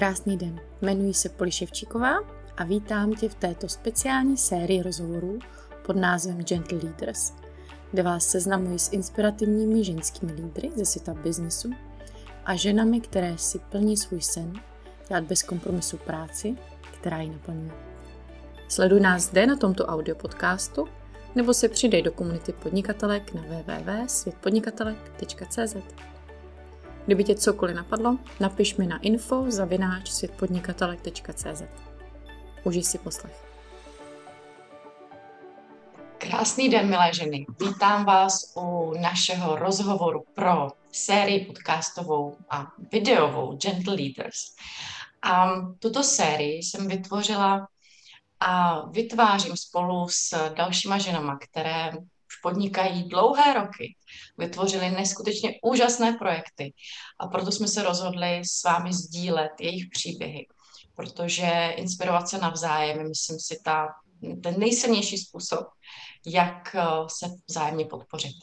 Krásný den, jmenuji se Poli Ševčíková a vítám tě v této speciální sérii rozhovorů pod názvem Gentle Leaders, kde vás seznamuji s inspirativními ženskými lídry ze světa biznesu a ženami, které si plní svůj sen dělat bez kompromisu práci, která ji naplňuje. Sleduj nás zde na tomto audio podcastu nebo se přidej do komunity podnikatelek na www.světpodnikatelek.cz. Kdyby tě cokoliv napadlo, napiš mi na info zavináč světpodnikatelek.cz. Užij si poslech. Krásný den, milé ženy. Vítám vás u našeho rozhovoru pro sérii podcastovou a videovou Gentle Leaders. A tuto sérii jsem vytvořila a vytvářím spolu s dalšíma ženama, které podnikají dlouhé roky, vytvořili neskutečně úžasné projekty a proto jsme se rozhodli s vámi sdílet jejich příběhy, protože inspirovat se navzájem je, myslím si, ta, ten nejsilnější způsob, jak eh, se vzájemně podpořit.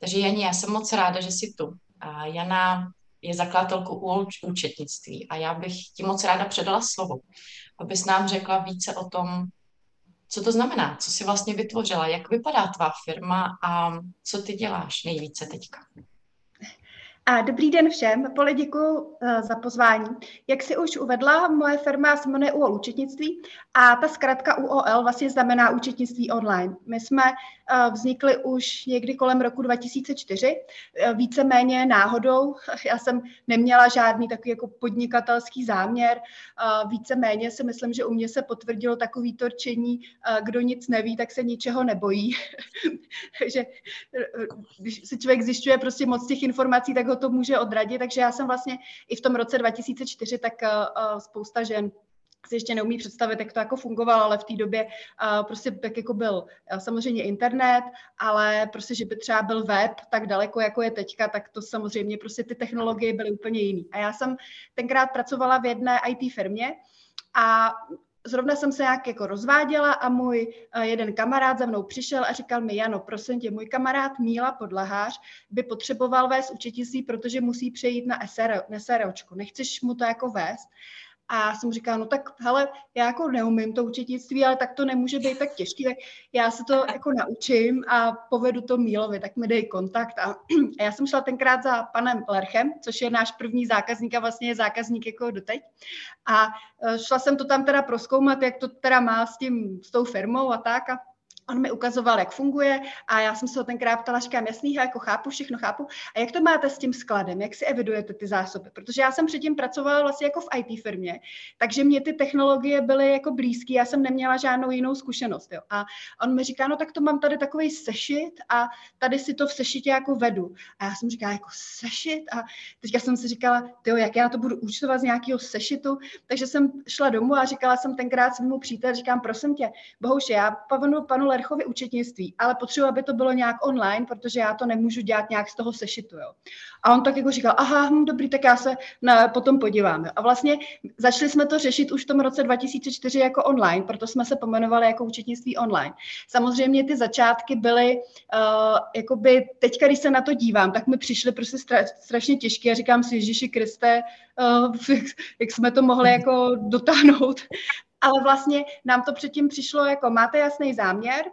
Takže Jani, já jsem moc ráda, že jsi tu. A Jana je zakladatelkou účetnictví a já bych ti moc ráda předala slovo, abys nám řekla více o tom, co to znamená, co jsi vlastně vytvořila, jak vypadá tvá firma a co ty děláš nejvíce teďka. A dobrý den všem, Pole, děkuji eh, za pozvání. Jak si už uvedla, moje firma se jmenuje UOL účetnictví a ta zkratka UOL vlastně znamená účetnictví online. My jsme eh, vznikli už někdy kolem roku 2004, eh, víceméně náhodou. Já jsem neměla žádný takový jako podnikatelský záměr. Víceméně si myslím, že u mě se potvrdilo takový torčení, kdo nic neví, tak se ničeho nebojí. Takže když si člověk zjišťuje prostě moc těch informací, tak ho to může odradit. Takže já jsem vlastně i v tom roce 2004, tak spousta žen si ještě neumí představit, jak to jako fungovalo, ale v té době uh, prostě tak jako byl uh, samozřejmě internet, ale prostě, že by třeba byl web tak daleko, jako je teďka, tak to samozřejmě prostě ty technologie byly úplně jiný. A já jsem tenkrát pracovala v jedné IT firmě a zrovna jsem se nějak jako rozváděla a můj jeden kamarád za mnou přišel a říkal mi, Jano, prosím tě, můj kamarád Míla Podlahář by potřeboval vést účetnictví, protože musí přejít na SR, na SROčku. Nechceš mu to jako vést? A jsem říkala, no tak hele, já jako neumím to učetnictví, ale tak to nemůže být tak těžký, tak já se to jako naučím a povedu to Mílovi, tak mi dej kontakt. A, a já jsem šla tenkrát za panem Lerchem, což je náš první zákazník a vlastně je zákazník jako doteď. A e, šla jsem to tam teda proskoumat, jak to teda má s tím, s tou firmou a tak. A On mi ukazoval, jak funguje a já jsem se ho tenkrát ptala, říkám, jasný, jako chápu, všechno chápu. A jak to máte s tím skladem, jak si evidujete ty zásoby? Protože já jsem předtím pracovala vlastně jako v IT firmě, takže mě ty technologie byly jako blízké, já jsem neměla žádnou jinou zkušenost. Jo. A on mi říká, no tak to mám tady takový sešit a tady si to v sešitě jako vedu. A já jsem říkala, jako sešit? A teďka jsem si říkala, jo, jak já to budu účtovat z nějakého sešitu? Takže jsem šla domů a říkala jsem tenkrát svému příteli, říkám, prosím tě, bohužel já panu, panu Lerchovi účetnictví, ale potřebuji, aby to bylo nějak online, protože já to nemůžu dělat nějak z toho sešitu. Jo. A on tak jako říkal, aha, hm, dobrý, tak já se na, potom podívám. Jo. A vlastně začali jsme to řešit už v tom roce 2004 jako online, proto jsme se pomenovali jako účetnictví online. Samozřejmě ty začátky byly, uh, jakoby teďka, když se na to dívám, tak mi přišly prostě stra, strašně těžké a říkám si, Ježíši Kriste, uh, jak, jak jsme to mohli jako dotáhnout ale vlastně nám to předtím přišlo jako máte jasný záměr,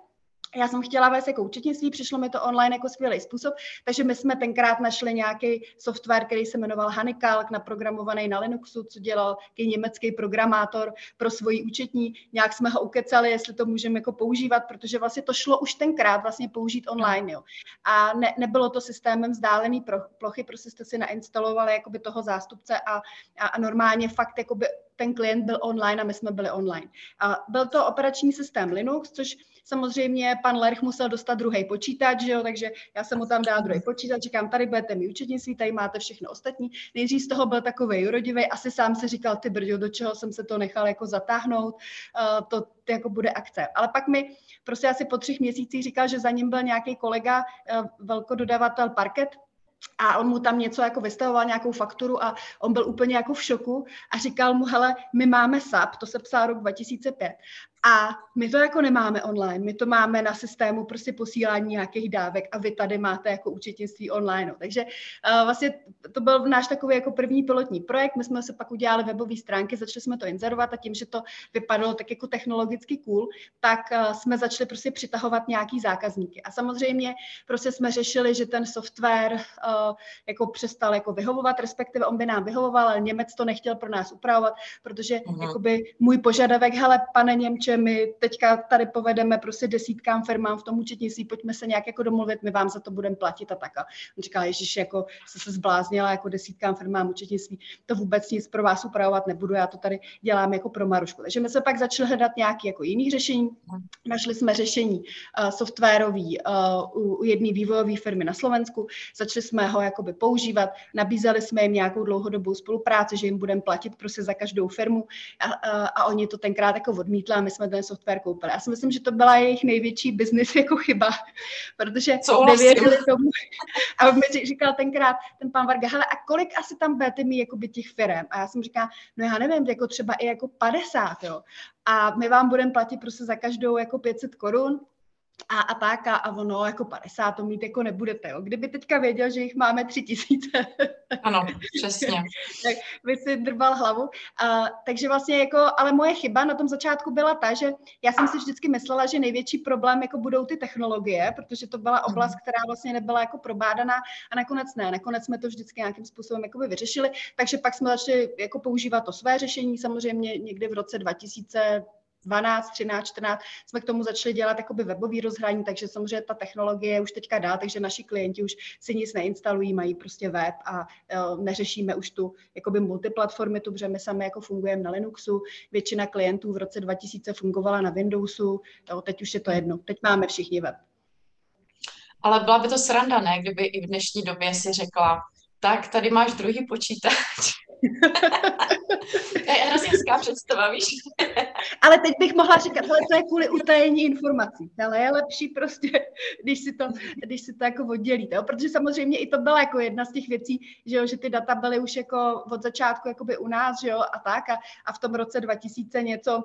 já jsem chtěla vést jako účetnictví, přišlo mi to online jako skvělý způsob, takže my jsme tenkrát našli nějaký software, který se jmenoval Honeycalc, naprogramovaný na Linuxu, co dělal jaký německý programátor pro svoji účetní. Nějak jsme ho ukecali, jestli to můžeme jako používat, protože vlastně to šlo už tenkrát vlastně použít online. Jo. A ne, nebylo to systémem vzdálený pro, plochy, prostě jste si nainstalovali jakoby toho zástupce a, a, a normálně fakt jakoby ten klient byl online a my jsme byli online. A byl to operační systém Linux, což samozřejmě pan Lerch musel dostat druhý počítač, že jo, takže já jsem mu tam dala druhý počítač, říkám, tady budete mi účetnictví, tady máte všechno ostatní. Nejdřív z toho byl takový rodivý, asi sám si říkal, ty brďo, do čeho jsem se to nechal jako zatáhnout, uh, to, jako bude akce. Ale pak mi prostě asi po třech měsících říkal, že za ním byl nějaký kolega, uh, velkododavatel Parket, a on mu tam něco jako vystavoval, nějakou fakturu a on byl úplně jako v šoku a říkal mu, hele, my máme SAP, to se psal rok 2005 A my to jako nemáme online, my to máme na systému prostě posílání nějakých dávek a vy tady máte jako účetnictví online. Takže uh, vlastně to byl náš takový jako první pilotní projekt, my jsme se pak udělali webové stránky, začali jsme to inzerovat a tím, že to vypadalo tak jako technologicky cool, tak uh, jsme začali prostě přitahovat nějaký zákazníky. A samozřejmě prostě jsme řešili, že ten software uh, jako přestal jako vyhovovat, respektive on by nám vyhovoval, ale Němec to nechtěl pro nás upravovat, protože uh-huh. jakoby můj požadavek, hele, pane Němče, my teďka tady povedeme prostě desítkám firmám v tom účetnictví, pojďme se nějak jako domluvit, my vám za to budeme platit a tak. A on říkal, Ježíš, jako se se zbláznila jako desítkám firmám účetnictví, to vůbec nic pro vás upravovat nebudu, já to tady dělám jako pro Marušku. Takže my se pak začali hledat nějaké jako jiné řešení. Našli jsme řešení uh, softwarový uh, u, u jedné vývojové firmy na Slovensku, začali jsme ho jakoby používat, nabízeli jsme jim nějakou dlouhodobou spolupráci, že jim budeme platit prostě za každou firmu a, a, a oni to tenkrát jako odmítli a my jsme ten software koupili. Já si myslím, že to byla jejich největší biznis jako chyba, protože nevěřili tomu. A mi říkal tenkrát ten pan Varga, hele, a kolik asi tam budete mít jakoby těch firm? A já jsem říkal, no já nevím, jako třeba i jako 50, jo. A my vám budeme platit prostě za každou jako 500 korun a, a tak a, a ono jako 50 to mít jako nebudete. Jo. Kdyby teďka věděl, že jich máme tři tisíce. Ano, přesně. tak by si drbal hlavu. Uh, takže vlastně jako, ale moje chyba na tom začátku byla ta, že já jsem si vždycky myslela, že největší problém jako budou ty technologie, protože to byla oblast, která vlastně nebyla jako probádaná a nakonec ne. Nakonec jsme to vždycky nějakým způsobem jako vyřešili, takže pak jsme začali jako používat to své řešení, samozřejmě někdy v roce 2000 12, 13, 14 jsme k tomu začali dělat jakoby webový rozhraní, takže samozřejmě ta technologie je už teďka dá, takže naši klienti už si nic neinstalují, mají prostě web a uh, neřešíme už tu jakoby multiplatformy, protože my sami jako fungujeme na Linuxu, většina klientů v roce 2000 fungovala na Windowsu, jo, teď už je to jedno, teď máme všichni web. Ale byla by to sranda, ne, kdyby i v dnešní době si řekla, tak tady máš druhý počítač. to je hrozně představa, víš? Ale teď bych mohla říkat, ale to je kvůli utajení informací. Ale je lepší prostě, když si to, když si to jako oddělíte. Jo? Protože samozřejmě i to byla jako jedna z těch věcí, že, jo, že ty data byly už jako od začátku jakoby u nás, že jo, a tak. A, a v tom roce 2000 něco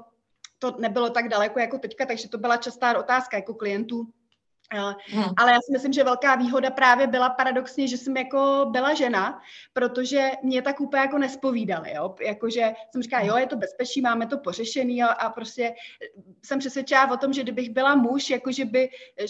to nebylo tak daleko jako teďka, takže to byla častá otázka jako klientů, Hmm. Ale já si myslím, že velká výhoda právě byla paradoxně, že jsem jako byla žena, protože mě tak úplně jako nespovídali, jo, jakože jsem říkala, jo, je to bezpečí, máme to pořešený a, a prostě jsem přesvědčila o tom, že kdybych byla muž, jakože by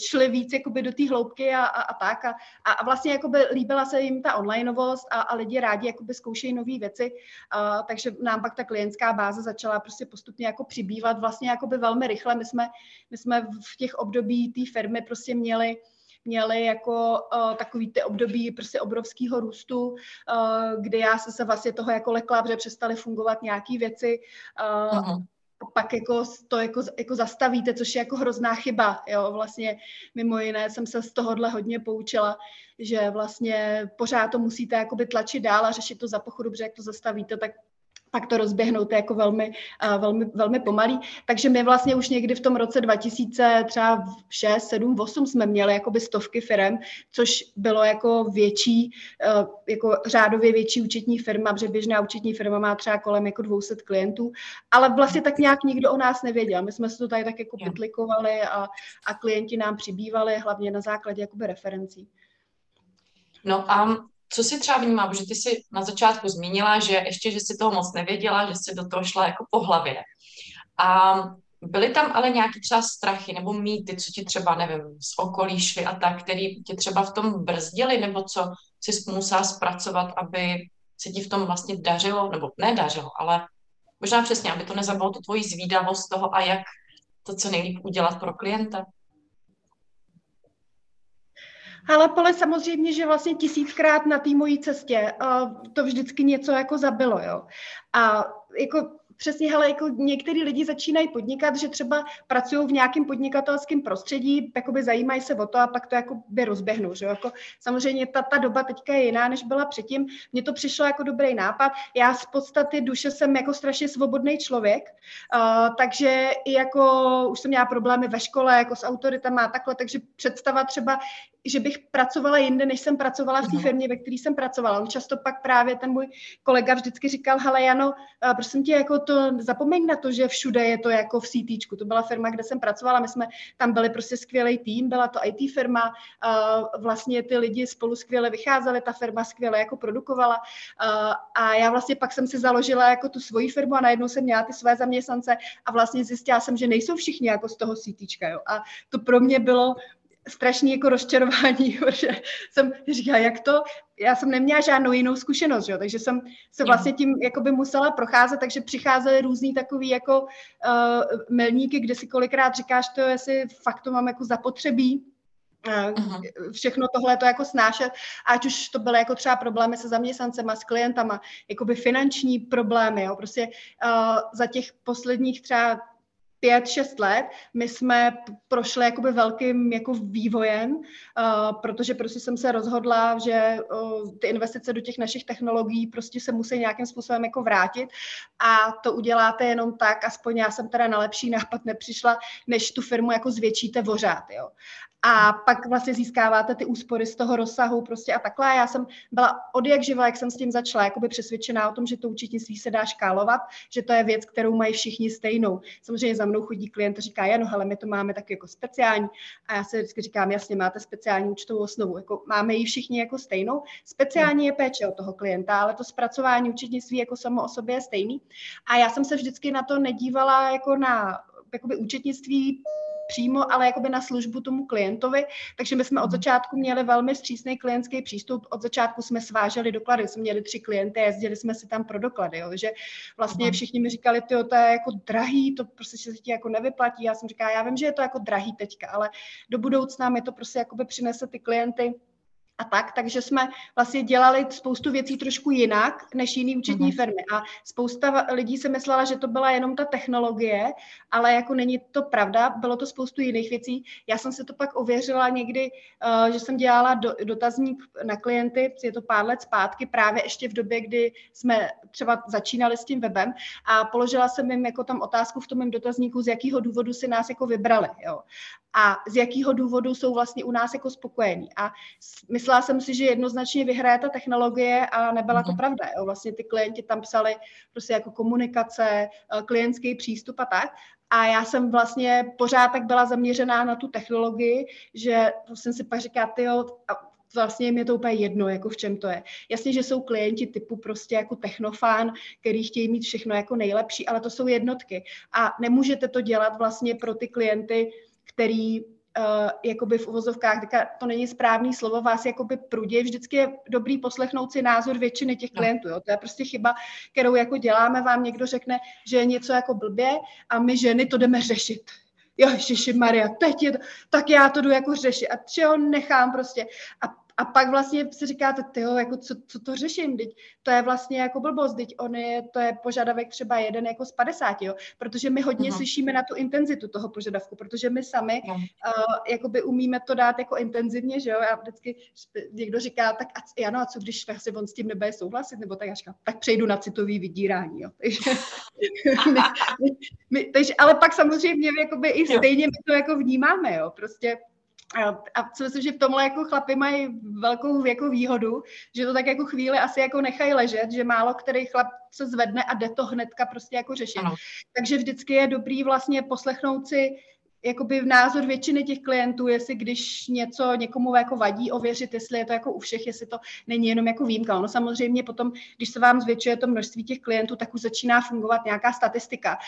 šli víc jakoby do té hloubky a, a, a tak. A, a vlastně jakoby líbila se jim ta onlineovost a, a lidi rádi jakoby zkoušejí nové věci, a, takže nám pak ta klientská báze začala prostě postupně jako přibývat vlastně jakoby velmi rychle, my jsme, my jsme v těch období té firmy prostě prostě měli měli jako uh, takový ty období prostě obrovského růstu, uh, kdy já se, se vlastně toho jako lekla, protože přestaly fungovat nějaké věci. Uh, uh-huh. Pak jako to jako, jako zastavíte, což je jako hrozná chyba. Jo? Vlastně mimo jiné jsem se z tohohle hodně poučila, že vlastně pořád to musíte jakoby tlačit dál a řešit to za pochodu, protože jak to zastavíte, tak pak to rozběhnout jako velmi, velmi, velmi pomalý. Takže my vlastně už někdy v tom roce 2000, třeba 6, 7, 8 jsme měli jakoby stovky firm, což bylo jako větší, jako řádově větší účetní firma, protože běžná účetní firma má třeba kolem jako 200 klientů, ale vlastně tak nějak nikdo o nás nevěděl. My jsme se to tady tak jako pitlikovali a, a klienti nám přibývali hlavně na základě jakoby referencí. No a co si třeba vnímá, protože ty si na začátku zmínila, že ještě, že si toho moc nevěděla, že si do toho šla jako po hlavě. A byly tam ale nějaké třeba strachy nebo mýty, co ti třeba, nevím, z okolí šly a tak, který tě třeba v tom brzdili, nebo co si musela zpracovat, aby se ti v tom vlastně dařilo, nebo nedařilo, ale možná přesně, aby to nezabalo tu tvoji zvídavost toho a jak to co nejlíp udělat pro klienta. Ale pole samozřejmě, že vlastně tisíckrát na té mojí cestě uh, to vždycky něco jako zabilo, jo. A jako přesně, hele, jako některý lidi začínají podnikat, že třeba pracují v nějakém podnikatelském prostředí, jakoby zajímají se o to a pak to jako by rozběhnou, že Jako, samozřejmě ta, ta doba teďka je jiná, než byla předtím. Mně to přišlo jako dobrý nápad. Já z podstaty duše jsem jako strašně svobodný člověk, uh, takže i jako už jsem měla problémy ve škole, jako s autoritama a takhle, takže představa třeba že bych pracovala jinde, než jsem pracovala v té firmě, ve které jsem pracovala. On často pak právě ten můj kolega vždycky říkal, hele Jano, prosím tě, jako to zapomeň na to, že všude je to jako v CT. To byla firma, kde jsem pracovala, my jsme tam byli prostě skvělý tým, byla to IT firma, uh, vlastně ty lidi spolu skvěle vycházeli, ta firma skvěle jako produkovala uh, a já vlastně pak jsem si založila jako tu svoji firmu a najednou jsem měla ty své zaměstnance a vlastně zjistila jsem, že nejsou všichni jako z toho CT. A to pro mě bylo strašný jako rozčarování, že jsem říkala, jak to, já jsem neměla žádnou jinou zkušenost, jo, takže jsem se vlastně tím jakoby musela procházet, takže přicházely různý takový jako uh, milníky, kde si kolikrát říkáš to, jestli fakt to mám jako zapotřebí, uh, všechno tohle to jako snášet, ať už to byly jako třeba problémy se zaměstnancema, s klientama, jakoby finanční problémy, jo, prostě uh, za těch posledních třeba pět, šest let, my jsme prošli jakoby velkým jako vývojem, uh, protože prostě jsem se rozhodla, že uh, ty investice do těch našich technologií prostě se musí nějakým způsobem jako vrátit. A to uděláte jenom tak, aspoň já jsem teda na lepší nápad nepřišla, než tu firmu jako zvětšíte vořát, jo a pak vlastně získáváte ty úspory z toho rozsahu prostě a takhle. Já jsem byla od jak živa, jak jsem s tím začala, jakoby přesvědčená o tom, že to účetnictví se dá škálovat, že to je věc, kterou mají všichni stejnou. Samozřejmě za mnou chodí klient a říká, Jano, hele, my to máme taky jako speciální. A já se vždycky říkám, jasně, máte speciální účtovou osnovu, jako máme ji všichni jako stejnou. Speciální je péče o toho klienta, ale to zpracování účetnictví jako samo o sobě je stejný. A já jsem se vždycky na to nedívala jako na jakoby účetnictví přímo, ale jakoby na službu tomu klientovi. Takže my jsme od mhm. začátku měli velmi střísný klientský přístup. Od začátku jsme sváželi doklady, jsme měli tři klienty, jezdili jsme si tam pro doklady. Jo. že vlastně všichni mi říkali, ty to je jako drahý, to prostě se ti jako nevyplatí. Já jsem říkala, já vím, že je to jako drahý teďka, ale do budoucna mi to prostě jakoby přinese ty klienty a tak, takže jsme vlastně dělali spoustu věcí trošku jinak než jiný účetní mm-hmm. firmy a spousta lidí se myslela, že to byla jenom ta technologie, ale jako není to pravda, bylo to spoustu jiných věcí. Já jsem se to pak ověřila někdy, uh, že jsem dělala do, dotazník na klienty, je to pár let zpátky, právě ještě v době, kdy jsme třeba začínali s tím webem a položila jsem jim jako tam otázku v tom mém dotazníku, z jakého důvodu si nás jako vybrali. Jo a z jakého důvodu jsou vlastně u nás jako spokojení. A myslela jsem si, že jednoznačně vyhraje ta technologie a nebyla to mhm. pravda. Jo. Vlastně ty klienti tam psali prostě jako komunikace, eh, klientský přístup a tak. A já jsem vlastně pořád tak byla zaměřená na tu technologii, že jsem si pak říká, ty vlastně jim je to úplně jedno, jako v čem to je. Jasně, že jsou klienti typu prostě jako technofán, který chtějí mít všechno jako nejlepší, ale to jsou jednotky. A nemůžete to dělat vlastně pro ty klienty, který uh, jakoby v uvozovkách, to není správný slovo, vás jakoby prudě, vždycky je dobrý poslechnout si názor většiny těch no. klientů, jo? to je prostě chyba, kterou jako děláme, vám někdo řekne, že je něco jako blbě a my ženy to jdeme řešit. Jo, Maria, teď je to, tak já to jdu jako řešit a čeho nechám prostě. A a pak vlastně si říkáte, tyjo, jako co, co to řeším, teď to je vlastně jako blbost, teď on je, to je požadavek třeba jeden jako z 50, jo, protože my hodně uh-huh. slyšíme na tu intenzitu toho požadavku, protože my sami uh, jakoby umíme to dát jako intenzivně, že jo, a vždycky někdo říká, tak a, Jano, a co když si on s tím nebude souhlasit, nebo tak já říkám, tak přejdu na citový vydírání, jo, takže, my, my, my, takže ale pak samozřejmě jakoby i stejně my to jako vnímáme, jo, prostě a co myslím, že v tomhle jako chlapy mají velkou jako výhodu, že to tak jako chvíli asi jako nechají ležet, že málo který chlap se zvedne a jde to hnedka prostě jako řešit. Ano. Takže vždycky je dobrý vlastně poslechnout si jakoby v názor většiny těch klientů, jestli když něco někomu jako vadí, ověřit, jestli je to jako u všech, jestli to není jenom jako výjimka. Ono samozřejmě potom, když se vám zvětšuje to množství těch klientů, tak už začíná fungovat nějaká statistika.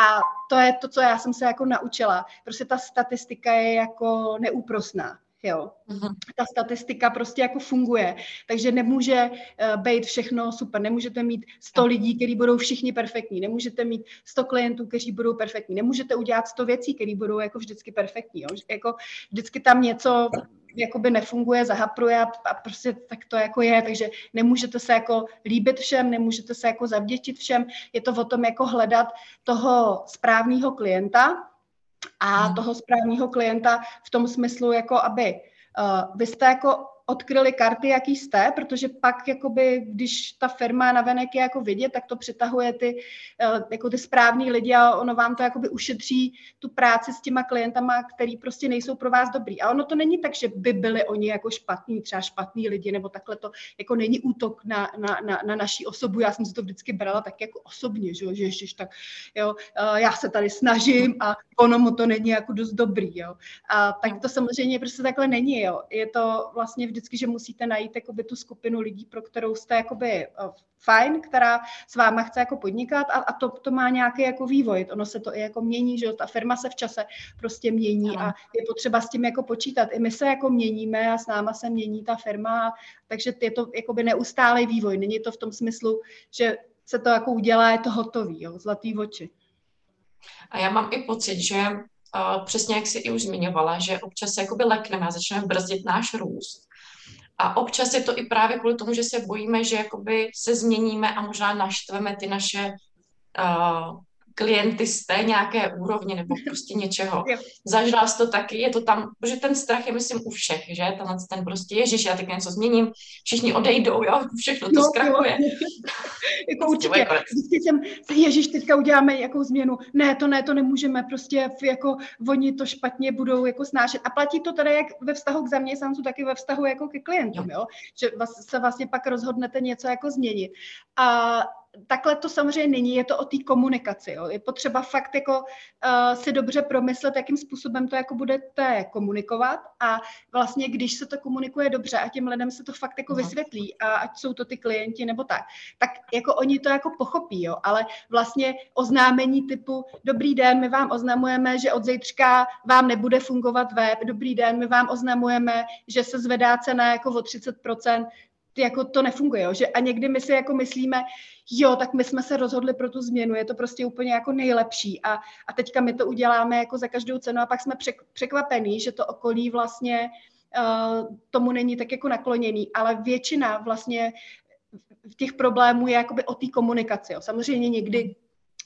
A to je to, co já jsem se jako naučila. Prostě ta statistika je jako neúprosná jo. Uh-huh. Ta statistika prostě jako funguje, takže nemůže uh, být všechno super, nemůžete mít 100 lidí, kteří budou všichni perfektní, nemůžete mít 100 klientů, kteří budou perfektní, nemůžete udělat 100 věcí, které budou jako vždycky perfektní, jo. Jako vždycky tam něco jakoby nefunguje, zahapruje a, a prostě tak to jako je, takže nemůžete se jako líbit všem, nemůžete se jako zavděčit všem, je to o tom jako hledat toho správného klienta, a hmm. toho správního klienta v tom smyslu, jako aby uh, vy jste jako odkryli karty, jaký jste, protože pak, jakoby, když ta firma navenek je jako vidět, tak to přitahuje ty, eh, jako ty správní lidi a ono vám to jakoby ušetří tu práci s těma klientama, který prostě nejsou pro vás dobrý. A ono to není tak, že by byli oni jako špatní, třeba špatní lidi, nebo takhle to jako není útok na, na, na, na naší osobu. Já jsem si to vždycky brala tak jako osobně, že, že ježiš, tak jo, eh, já se tady snažím a ono mu to není jako dost dobrý, jo. A tak to samozřejmě prostě takhle není, jo. Je to vlastně vždycky, že musíte najít jakoby tu skupinu lidí, pro kterou jste jakoby eh, fajn, která s váma chce jako podnikat a, a to, to má nějaký jako vývoj. Ono se to i jako mění, že ta firma se v čase prostě mění a je potřeba s tím jako počítat. I my se jako měníme a s náma se mění ta firma, takže je to jakoby neustálý vývoj. Není to v tom smyslu, že se to jako udělá, je to hotový, jo, zlatý oči. A já mám i pocit, že uh, přesně jak jsi i už zmiňovala, že občas se jakoby lekneme a začneme brzdit náš růst. A občas je to i právě kvůli tomu, že se bojíme, že jakoby se změníme a možná naštveme ty naše uh, klienty z té nějaké úrovně nebo prostě něčeho. Zažila jsi to taky, je to tam, protože ten strach je myslím u všech, že? Tenhle ten prostě, ježiš, já teď něco změním, všichni odejdou, jo, všechno to no, zkrachuje. jako určitě, vždycky jsem, ježiš, teďka uděláme jakou změnu, ne, to ne, to nemůžeme, prostě jako oni to špatně budou jako snášet. A platí to tady jak ve vztahu k zaměstnancům, taky ve vztahu jako ke klientům, jo? že vás, se vlastně pak rozhodnete něco jako změnit. A takhle to samozřejmě není, je to o té komunikaci. Jo. Je potřeba fakt jako uh, si dobře promyslet, jakým způsobem to jako budete komunikovat a vlastně, když se to komunikuje dobře a těm lidem se to fakt jako vysvětlí a ať jsou to ty klienti nebo tak, tak jako oni to jako pochopí, jo. ale vlastně oznámení typu dobrý den, my vám oznamujeme, že od zítřka vám nebude fungovat web, dobrý den, my vám oznamujeme, že se zvedá cena jako o 30%, jako to nefunguje, jo? že a někdy my si jako myslíme, jo, tak my jsme se rozhodli pro tu změnu, je to prostě úplně jako nejlepší a, a teďka my to uděláme jako za každou cenu a pak jsme překvapení, že to okolí vlastně uh, tomu není tak jako nakloněný, ale většina vlastně těch problémů je jakoby o té komunikaci. Jo. Samozřejmě někdy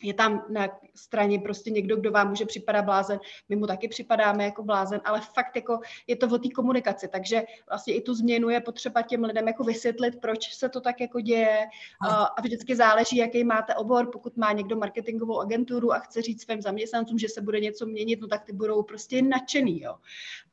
je tam na straně prostě někdo, kdo vám může připadat blázen, my mu taky připadáme jako blázen, ale fakt jako je to o té komunikaci, takže vlastně i tu změnu je potřeba těm lidem jako vysvětlit, proč se to tak jako děje. A vždycky záleží, jaký máte obor, pokud má někdo marketingovou agenturu a chce říct svým zaměstnancům, že se bude něco měnit, no tak ty budou prostě nadšený, jo.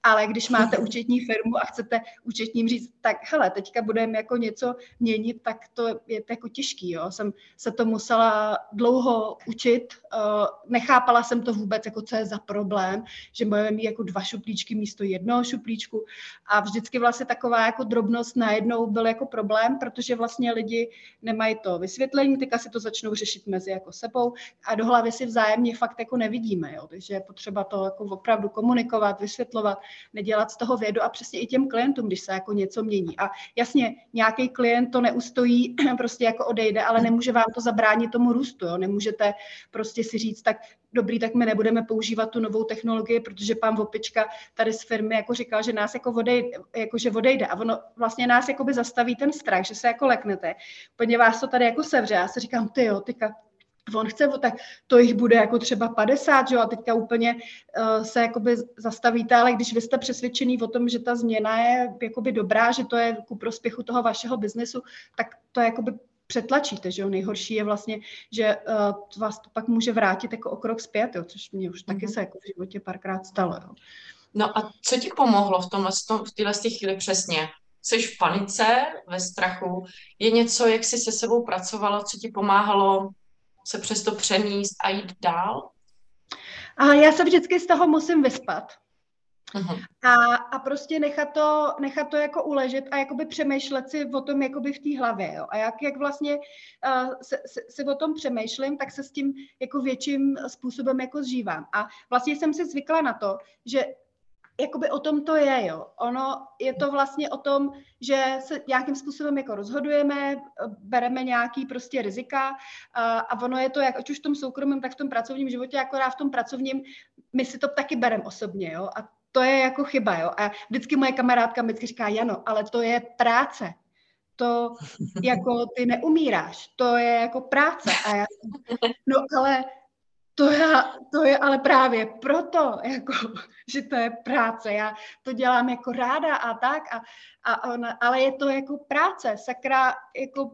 Ale když máte účetní firmu a chcete účetním říct, tak hele, teďka budeme jako něco měnit, tak to je jako těžký, jo. Jsem se to musela dlouho učit, uh, nechápala jsem to vůbec, jako co je za problém, že budeme mít jako dva šuplíčky místo jednoho šuplíčku a vždycky vlastně taková jako drobnost najednou byl jako problém, protože vlastně lidi nemají to vysvětlení, teďka si to začnou řešit mezi jako sebou a do hlavy si vzájemně fakt jako nevidíme, jo. takže je potřeba to jako opravdu komunikovat, vysvětlovat, nedělat z toho vědu a přesně i těm klientům, když se jako něco mění. A jasně, nějaký klient to neustojí, prostě jako odejde, ale nemůže vám to zabránit tomu růstu, jo. nemůžete prostě si říct, tak dobrý, tak my nebudeme používat tu novou technologii, protože pán Vopička tady z firmy jako říkal, že nás jako odejde, jako že odejde a ono vlastně nás jako by zastaví ten strach, že se jako leknete. Úplně vás to tady jako sevře. Já si říkám, ty jo, tyka, on chce, tak to jich bude jako třeba 50, že jo, a teďka úplně uh, se jakoby zastavíte, ale když vy jste přesvědčený o tom, že ta změna je jakoby dobrá, že to je ku prospěchu toho vašeho biznesu, tak to je jakoby přetlačíte, že jo? Nejhorší je vlastně, že uh, vás to pak může vrátit jako o krok zpět, jo? což mě už mm-hmm. taky mhm. se jako v životě párkrát stalo, jo? No a co ti pomohlo v tomhle, v téhle chvíli přesně? Jsi v panice, ve strachu, je něco, jak jsi se sebou pracovala, co ti pomáhalo se přesto přemíst a jít dál? A já se vždycky z toho musím vyspat. Uh-huh. A, a prostě nechat to, nechat to jako uležet a jakoby přemýšlet si o tom jakoby v té hlavě. Jo. A jak, jak vlastně uh, se, se, se o tom přemýšlím, tak se s tím jako větším způsobem jako zžívám. A vlastně jsem si zvykla na to, že jakoby o tom to je, jo. Ono je to vlastně o tom, že se nějakým způsobem jako rozhodujeme, bereme nějaký prostě rizika a, a ono je to, jak ať už v tom soukromém, tak v tom pracovním životě, akorát v tom pracovním, my si to taky bereme osobně, jo. A to je jako chyba, jo. A vždycky moje kamarádka mi říká, Jano, ale to je práce. To jako ty neumíráš, to je jako práce. A já, no ale to, já, to je ale právě proto, jako, že to je práce. Já to dělám jako ráda a tak, a, a ona, ale je to jako práce. Sakra, jako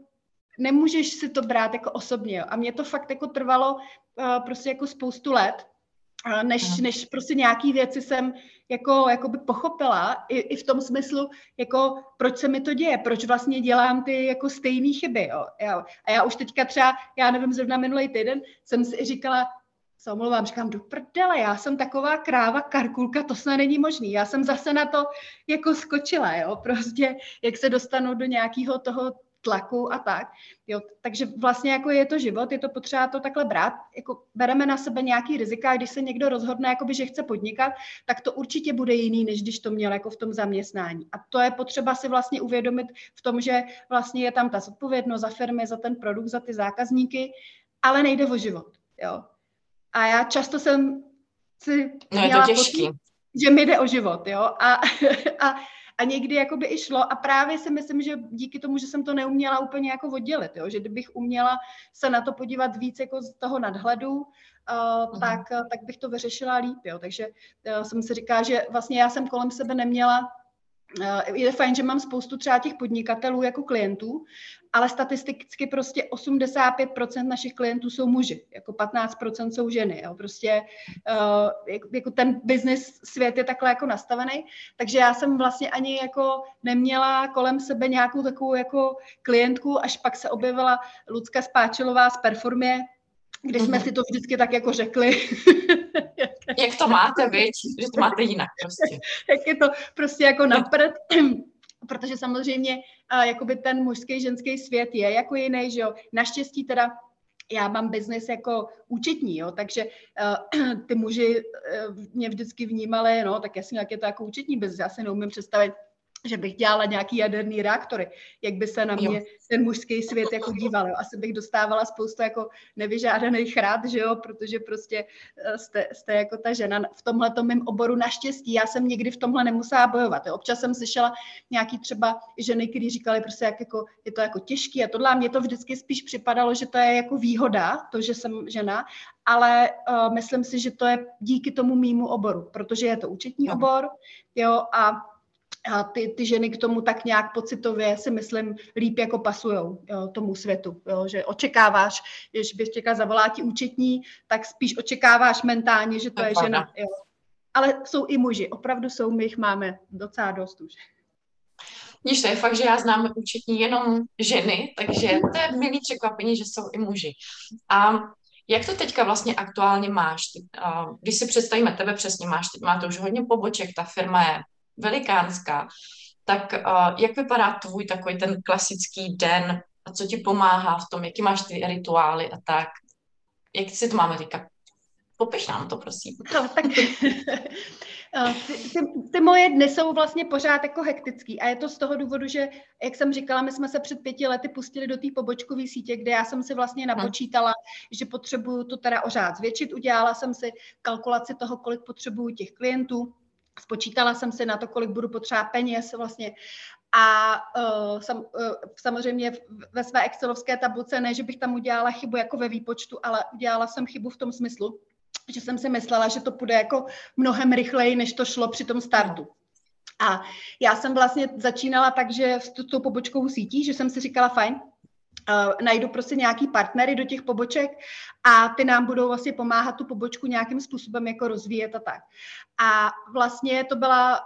nemůžeš si to brát jako osobně. Jo. A mě to fakt jako trvalo uh, prostě jako spoustu let, než, než prostě nějaký věci jsem jako, jako by pochopila i, i v tom smyslu, jako proč se mi to děje, proč vlastně dělám ty jako stejné chyby. Jo. Já, a já už teďka třeba, já nevím, zrovna minulý týden jsem si říkala, se omlouvám, říkám, do prdele, já jsem taková kráva, karkulka, to snad není možný. Já jsem zase na to jako skočila, jo, prostě, jak se dostanu do nějakého toho tlaku a tak. Jo, takže vlastně jako je to život, je to potřeba to takhle brát, jako bereme na sebe nějaký rizika a když se někdo rozhodne, jakoby, že chce podnikat, tak to určitě bude jiný, než když to měl jako v tom zaměstnání. A to je potřeba si vlastně uvědomit v tom, že vlastně je tam ta zodpovědnost za firmy, za ten produkt, za ty zákazníky, ale nejde o život. Jo. A já často jsem si no, je to těžký. Pocit, že mi jde o život, jo. A, a a někdy jako by i šlo a právě si myslím, že díky tomu, že jsem to neuměla úplně jako oddělit, jo? že kdybych uměla se na to podívat víc jako z toho nadhledu, uh, uh-huh. tak, tak bych to vyřešila líp. Jo? Takže uh, jsem si říká, že vlastně já jsem kolem sebe neměla Eh, je fajn, že mám spoustu třeba těch podnikatelů jako klientů, ale statisticky prostě 85% našich klientů jsou muži, jako 15% jsou ženy. Jo. Prostě uh, jako ten business svět je takhle jako nastavený, takže já jsem vlastně ani jako neměla kolem sebe nějakou takovou jako klientku, až pak se objevila Lucka Spáčelová z Performie, když jsme mm-hmm. si to vždycky tak jako řekli. Jak to máte, viď? Že to máte jinak prostě. Jak je to prostě jako napřed, protože samozřejmě uh, jakoby ten mužský, ženský svět je jako jiný, že jo. Naštěstí teda já mám biznes jako účetní, jo, takže uh, ty muži uh, mě vždycky vnímali, no, tak jasně, jak je to jako účetní biznes, já si neumím představit, že bych dělala nějaký jaderný reaktory, jak by se na mě jo. ten mužský svět jako díval. Jo. Asi bych dostávala spoustu jako nevyžádaných rád, že jo, protože prostě eh, jste, jste jako ta žena v tomhle mém oboru naštěstí. Já jsem nikdy v tomhle nemusela bojovat. Jo. Občas jsem slyšela nějaký třeba ženy, které říkali prostě, jak jako, je to jako těžký a tohle. A mně to vždycky spíš připadalo, že to je jako výhoda, to, že jsem žena, ale uh, myslím si, že to je díky tomu mýmu oboru, protože je to účetní no. obor, jo, a a ty, ty ženy k tomu tak nějak pocitově si myslím líp jako pasujou jo, tomu světu, jo, že očekáváš, když bys čeká zavolá ti účetní, tak spíš očekáváš mentálně, že to je žena. Jo. Ale jsou i muži, opravdu jsou, my jich máme docela dost už. Víš, to je fakt, že já znám účetní jenom ženy, takže to je milý překvapení, že jsou i muži. A jak to teďka vlastně aktuálně máš? Když si představíme tebe přesně, máš, máte už hodně poboček, ta firma je velikánská, tak uh, jak vypadá tvůj takový ten klasický den a co ti pomáhá v tom, jaký máš ty rituály a tak? Jak si to máme říkat? Popiš nám to, prosím. No, tak ty, ty, ty moje dny jsou vlastně pořád jako hektický a je to z toho důvodu, že, jak jsem říkala, my jsme se před pěti lety pustili do té pobočkové sítě, kde já jsem si vlastně hm. napočítala, že potřebuju to teda ořád zvětšit. Udělala jsem si kalkulaci toho, kolik potřebuju těch klientů, Spočítala jsem si na to, kolik budu potřebovat peněz vlastně a uh, sam, uh, samozřejmě ve své excelovské tabulce ne, že bych tam udělala chybu jako ve výpočtu, ale udělala jsem chybu v tom smyslu, že jsem si myslela, že to půjde jako mnohem rychleji, než to šlo při tom startu. A já jsem vlastně začínala tak, že s tou pobočkovou sítí, že jsem si říkala, fajn, najdu prostě nějaký partnery do těch poboček a ty nám budou vlastně pomáhat tu pobočku nějakým způsobem jako rozvíjet a tak. A vlastně to byla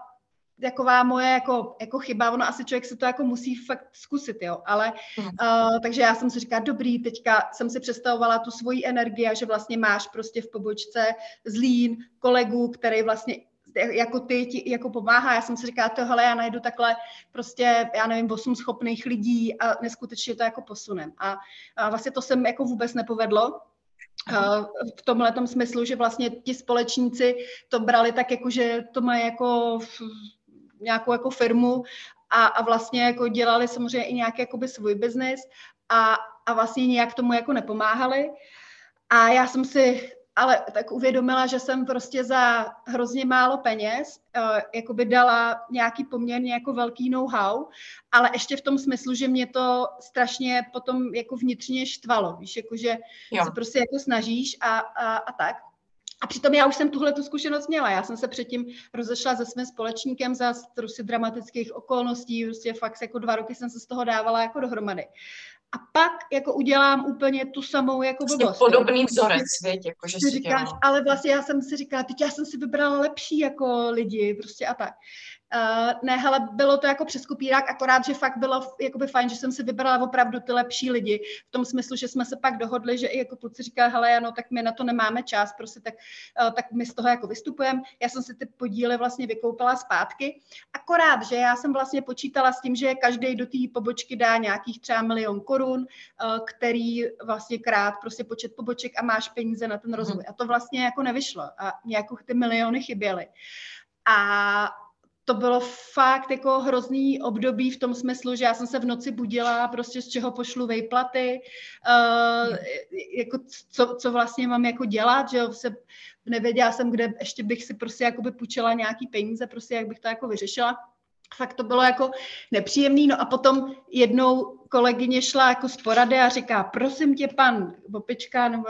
taková moje jako, jako chyba, ono asi člověk se to jako musí fakt zkusit, jo, ale uh, takže já jsem si říkala, dobrý, teďka jsem si představovala tu svoji energii a že vlastně máš prostě v pobočce zlín kolegu, který vlastně jako ty ti jako pomáhá. Já jsem si říkala, to hele, já najdu takhle prostě, já nevím, osm schopných lidí a neskutečně to jako posunem. A, a vlastně to jsem jako vůbec nepovedlo, v tomhle smyslu, že vlastně ti společníci to brali tak jako, že to mají jako nějakou jako firmu a, a vlastně jako dělali samozřejmě i nějaký jakoby svůj biznis a, a vlastně nějak tomu jako nepomáhali. A já jsem si ale tak uvědomila, že jsem prostě za hrozně málo peněz uh, jakoby dala nějaký poměrně jako velký know-how, ale ještě v tom smyslu, že mě to strašně potom jako vnitřně štvalo, víš, jakože se prostě jako snažíš a, a, a tak. A přitom já už jsem tuhle tu zkušenost měla. Já jsem se předtím rozešla se svým společníkem za prostě dramatických okolností, prostě fakt jako dva roky jsem se z toho dávala jako dohromady a pak jako udělám úplně tu samou jako vlastně blbost. Podobný vzorec, věď, jako že si říkáš, ale vlastně já jsem si říkala, teď já jsem si vybrala lepší jako lidi, prostě a tak. Uh, ne, hele, bylo to jako přes kupírák, akorát, že fakt bylo jakoby fajn, že jsem si vybrala opravdu ty lepší lidi, v tom smyslu, že jsme se pak dohodli, že i jako kluci říkali, hele, ano, tak my na to nemáme čas, prostě tak, uh, tak my z toho jako vystupujeme. Já jsem si ty podíly vlastně vykoupila zpátky, akorát, že já jsem vlastně počítala s tím, že každý do té pobočky dá nějakých třeba milion korun, uh, který vlastně krát prostě počet poboček a máš peníze na ten rozvoj. A to vlastně jako nevyšlo a nějakou ty miliony chyběly. A to bylo fakt jako hrozný období v tom smyslu, že já jsem se v noci budila, prostě z čeho pošlu vejplaty, uh, jako co, co vlastně mám jako dělat, že se nevěděla jsem, kde ještě bych si prostě jakoby půjčila nějaký peníze, prostě jak bych to jako vyřešila fakt to bylo jako nepříjemný. No a potom jednou kolegyně šla jako z porady a říká, prosím tě, pan Vopička, nebo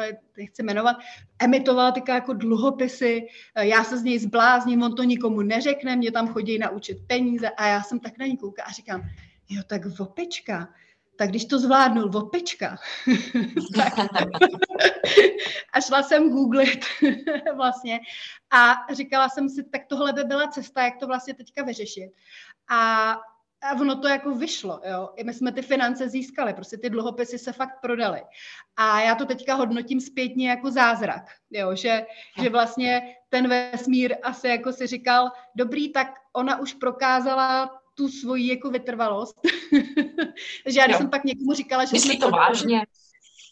chci jmenovat, emitoval tyka jako dluhopisy, já se z něj zblázním, on to nikomu neřekne, mě tam chodí naučit peníze a já jsem tak na ní kouká a říkám, jo, tak Vopička, tak když to zvládnul Vopečka, a šla jsem googlit vlastně a říkala jsem si, tak tohle by byla cesta, jak to vlastně teďka vyřešit. A a ono to jako vyšlo, jo. I my jsme ty finance získali, prostě ty dluhopisy se fakt prodaly. A já to teďka hodnotím zpětně jako zázrak, jo, že, že vlastně ten vesmír asi jako si říkal, dobrý, tak ona už prokázala tu svoji jako vytrvalost. Takže já když jsem pak někomu říkala, že... Myslí to vážně?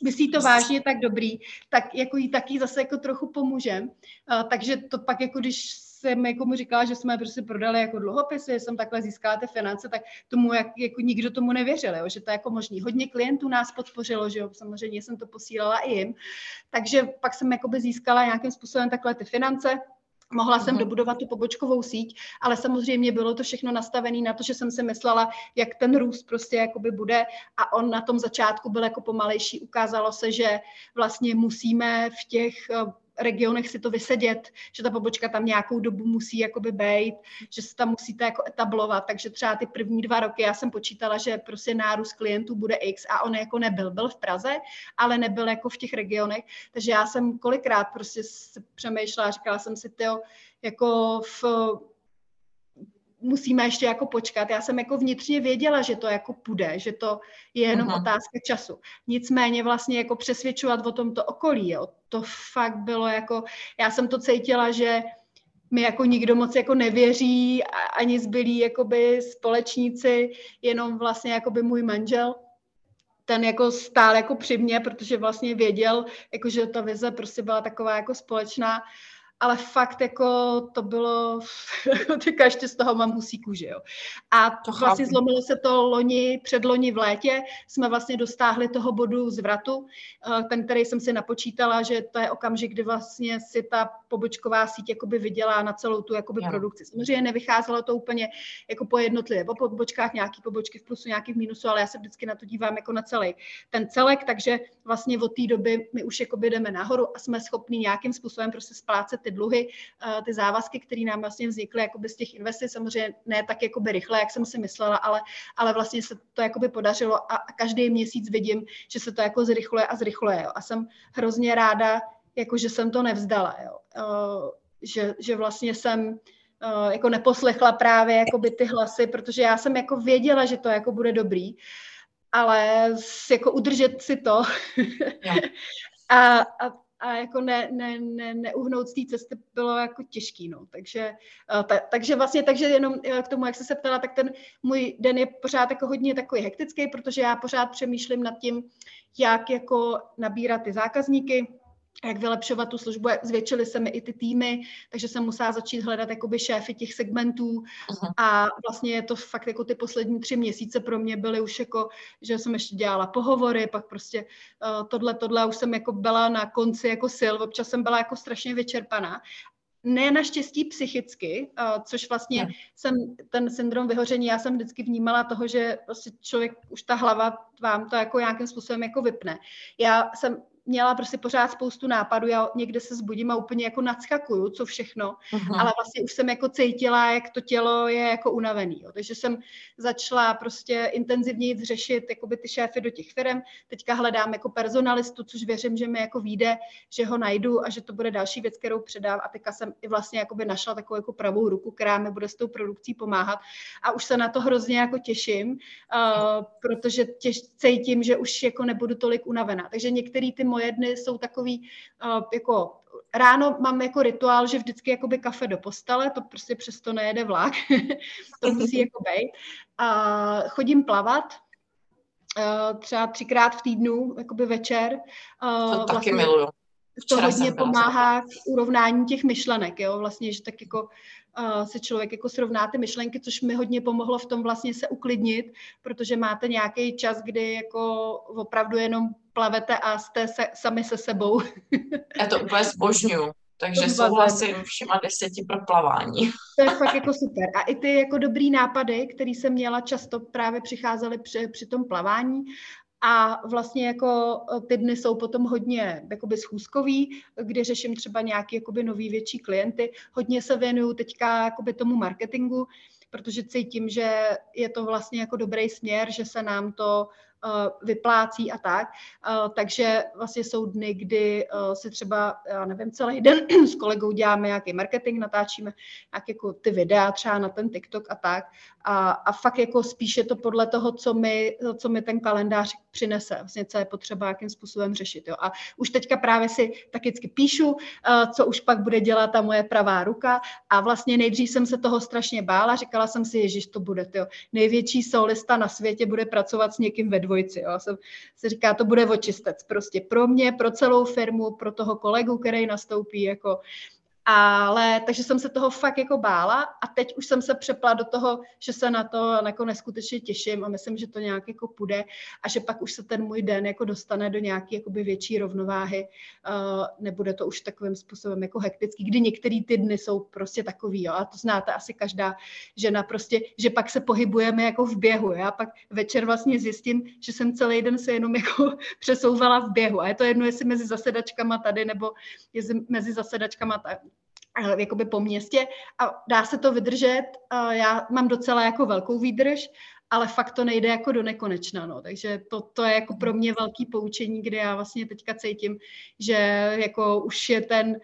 Myslí to vážně, tak dobrý, tak jako jí taky zase jako trochu pomůžem. Uh, takže to pak jako když jsem jako mu říkala, že jsme prostě prodali jako dluhopisy, jsem takhle získala ty finance, tak tomu jak, jako nikdo tomu nevěřil, jo, že to je jako možný. Hodně klientů nás podpořilo, že jo, samozřejmě jsem to posílala i jim. Takže pak jsem jakoby získala nějakým způsobem takhle ty finance, Mohla jsem mhm. dobudovat tu pobočkovou síť, ale samozřejmě bylo to všechno nastavené na to, že jsem si myslela, jak ten růst prostě jakoby bude a on na tom začátku byl jako pomalejší. Ukázalo se, že vlastně musíme v těch eh, regionech si to vysedět, že ta pobočka tam nějakou dobu musí jakoby být, že se tam musíte jako etablovat, takže třeba ty první dva roky já jsem počítala, že prostě nárůst klientů bude X a on jako nebyl, byl v Praze, ale nebyl jako v těch regionech, takže já jsem kolikrát prostě přemýšlela, říkala jsem si, tyjo, jako v musíme ještě jako počkat. Já jsem jako vnitřně věděla, že to jako půjde, že to je jenom uh-huh. otázka času. Nicméně vlastně jako přesvědčovat o tomto okolí, jo, to fakt bylo jako, já jsem to cítila, že mi jako nikdo moc jako nevěří, ani zbylí jakoby společníci, jenom vlastně jakoby můj manžel, ten jako stál jako při mně, protože vlastně věděl, jako že ta vize prostě byla taková jako společná ale fakt jako to bylo, teďka ještě z toho mám husí kůži, jo. A to vlastně chápu. zlomilo se to loni, předloni v létě, jsme vlastně dostáhli toho bodu zvratu, eh, ten, který jsem si napočítala, že to je okamžik, kdy vlastně si ta pobočková síť jakoby vydělá na celou tu jakoby produkci. Samozřejmě nevycházelo to úplně jako po jednotlivě, po pobočkách nějaký pobočky v plusu, nějaký v mínusu, ale já se vždycky na to dívám jako na celý ten celek, takže vlastně od té doby my už jakoby jdeme nahoru a jsme schopni nějakým způsobem prostě splácet ty dluhy, eh, ty závazky, které nám vlastně vznikly jakoby z těch investic, samozřejmě ne tak jakoby rychle, jak jsem si myslela, ale, ale vlastně se to jakoby podařilo a každý měsíc vidím, že se to jako zrychluje a zrychluje. Jo. A jsem hrozně ráda, jako že jsem to nevzdala. Jo. Eh, že, že vlastně jsem uh, jako neposlechla právě jakoby ty hlasy, protože já jsem jako věděla, že to jako bude dobrý, ale jako udržet si to a, a a jako ne, ne, ne, neuhnout z té cesty bylo jako těžký, no. Takže, eh, ta, takže vlastně, takže jenom eh, k tomu, jak jsi se ptala, tak ten můj den je pořád jako hodně takový hektický, protože já pořád přemýšlím nad tím, jak jako nabírat ty zákazníky, jak vylepšovat tu službu, zvětšily se mi i ty týmy, takže jsem musela začít hledat jakoby šéfy těch segmentů uh-huh. a vlastně je to fakt jako ty poslední tři měsíce pro mě byly už jako, že jsem ještě dělala pohovory, pak prostě uh, tohle, tohle, už jsem jako byla na konci jako sil, občas jsem byla jako strašně vyčerpaná ne naštěstí psychicky, uh, což vlastně ne. jsem ten syndrom vyhoření, já jsem vždycky vnímala toho, že prostě člověk, už ta hlava vám to jako nějakým způsobem jako vypne. Já jsem měla prostě pořád spoustu nápadů, já někde se zbudím a úplně jako nadskakuju, co všechno, uh-huh. ale vlastně už jsem jako cítila, jak to tělo je jako unavený, jo. takže jsem začala prostě intenzivně řešit jakoby ty šéfy do těch firm, teďka hledám jako personalistu, což věřím, že mi jako vyjde, že ho najdu a že to bude další věc, kterou předám a teďka jsem i vlastně jakoby našla takovou jako pravou ruku, která mi bude s tou produkcí pomáhat a už se na to hrozně jako těším, uh, protože těž, cítím, že už jako nebudu tolik unavená, takže některý ty moje dny jsou takový uh, jako ráno mám jako rituál, že vždycky jakoby kafe do postele, to prostě přesto nejede vlak, to musí jako být. A chodím plavat, uh, třeba třikrát v týdnu, jakoby večer. Uh, to taky vlastně, miluju. To hodně pomáhá k urovnání těch myšlenek, jo, vlastně, že tak jako uh, se člověk jako srovná ty myšlenky, což mi hodně pomohlo v tom vlastně se uklidnit, protože máte nějaký čas, kdy jako opravdu jenom plavete a jste se, sami se sebou. Já to úplně zbožňuju. Takže souhlasím všema deseti pro plavání. To je fakt jako super. A i ty jako dobrý nápady, které jsem měla, často právě přicházely při, při tom plavání. A vlastně jako e, ty dny jsou potom hodně jakoby schůzkový, kdy řeším třeba nějaký jakoby nový větší klienty. Hodně se věnuju teďka jakoby tomu marketingu, protože cítím, že je to vlastně jako dobrý směr, že se nám to Eh, vyplácí a tak. Eh, takže vlastně jsou dny, kdy eh, si třeba, já nevím, celý den s kolegou děláme nějaký marketing, natáčíme nějaké jako ty videa třeba na ten TikTok a tak. A, a fakt jako spíš je to podle toho, co mi, co mi ten kalendář přinese, vlastně co je potřeba jakým způsobem řešit. Jo. A už teďka právě si tak vždycky píšu, co už pak bude dělat ta moje pravá ruka a vlastně nejdřív jsem se toho strašně bála, říkala jsem si, ježiš, to bude, jo. největší solista na světě bude pracovat s někým ve dvojici. Jo. Jsem se říká, to bude očistec prostě pro mě, pro celou firmu, pro toho kolegu, který nastoupí, jako ale takže jsem se toho fakt jako bála a teď už jsem se přepla do toho, že se na to jako neskutečně těším a myslím, že to nějak jako půjde a že pak už se ten můj den jako dostane do nějaké jakoby větší rovnováhy. Uh, nebude to už takovým způsobem jako hektický, kdy některé ty dny jsou prostě takový, jo, a to znáte asi každá žena prostě, že pak se pohybujeme jako v běhu. Já pak večer vlastně zjistím, že jsem celý den se jenom jako přesouvala v běhu a je to jedno, jestli mezi zasedačkama tady nebo jestli mezi zasedačkama jakoby po městě a dá se to vydržet. Já mám docela jako velkou výdrž, ale fakt to nejde jako do nekonečna, no. takže to, to je jako pro mě velký poučení, kde já vlastně teďka cítím, že jako už je ten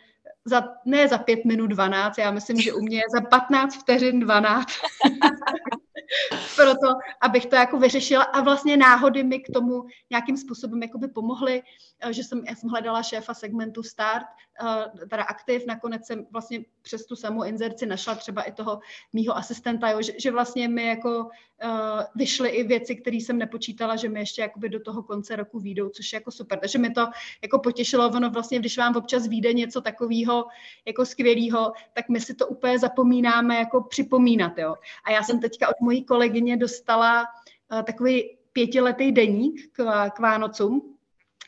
za, ne za pět minut 12, já myslím, že u mě je za 15 vteřin 12. proto, abych to jako vyřešila a vlastně náhody mi k tomu nějakým způsobem jakoby pomohly, eh, že jsem, já jsem hledala šéfa segmentu Start, eh, teda aktiv, nakonec jsem vlastně přes tu samou inzerci našla třeba i toho mýho asistenta, jo, že, že vlastně mi jako uh, vyšly i věci, které jsem nepočítala, že mi ještě jakoby do toho konce roku výjdou, což je jako super. Takže mi to jako potěšilo, ono vlastně, když vám občas vyjde něco takového jako skvělého, tak my si to úplně zapomínáme jako připomínat, jo. A já jsem teďka od mojí kolegyně dostala uh, takový pětiletý deník k, k Vánocům,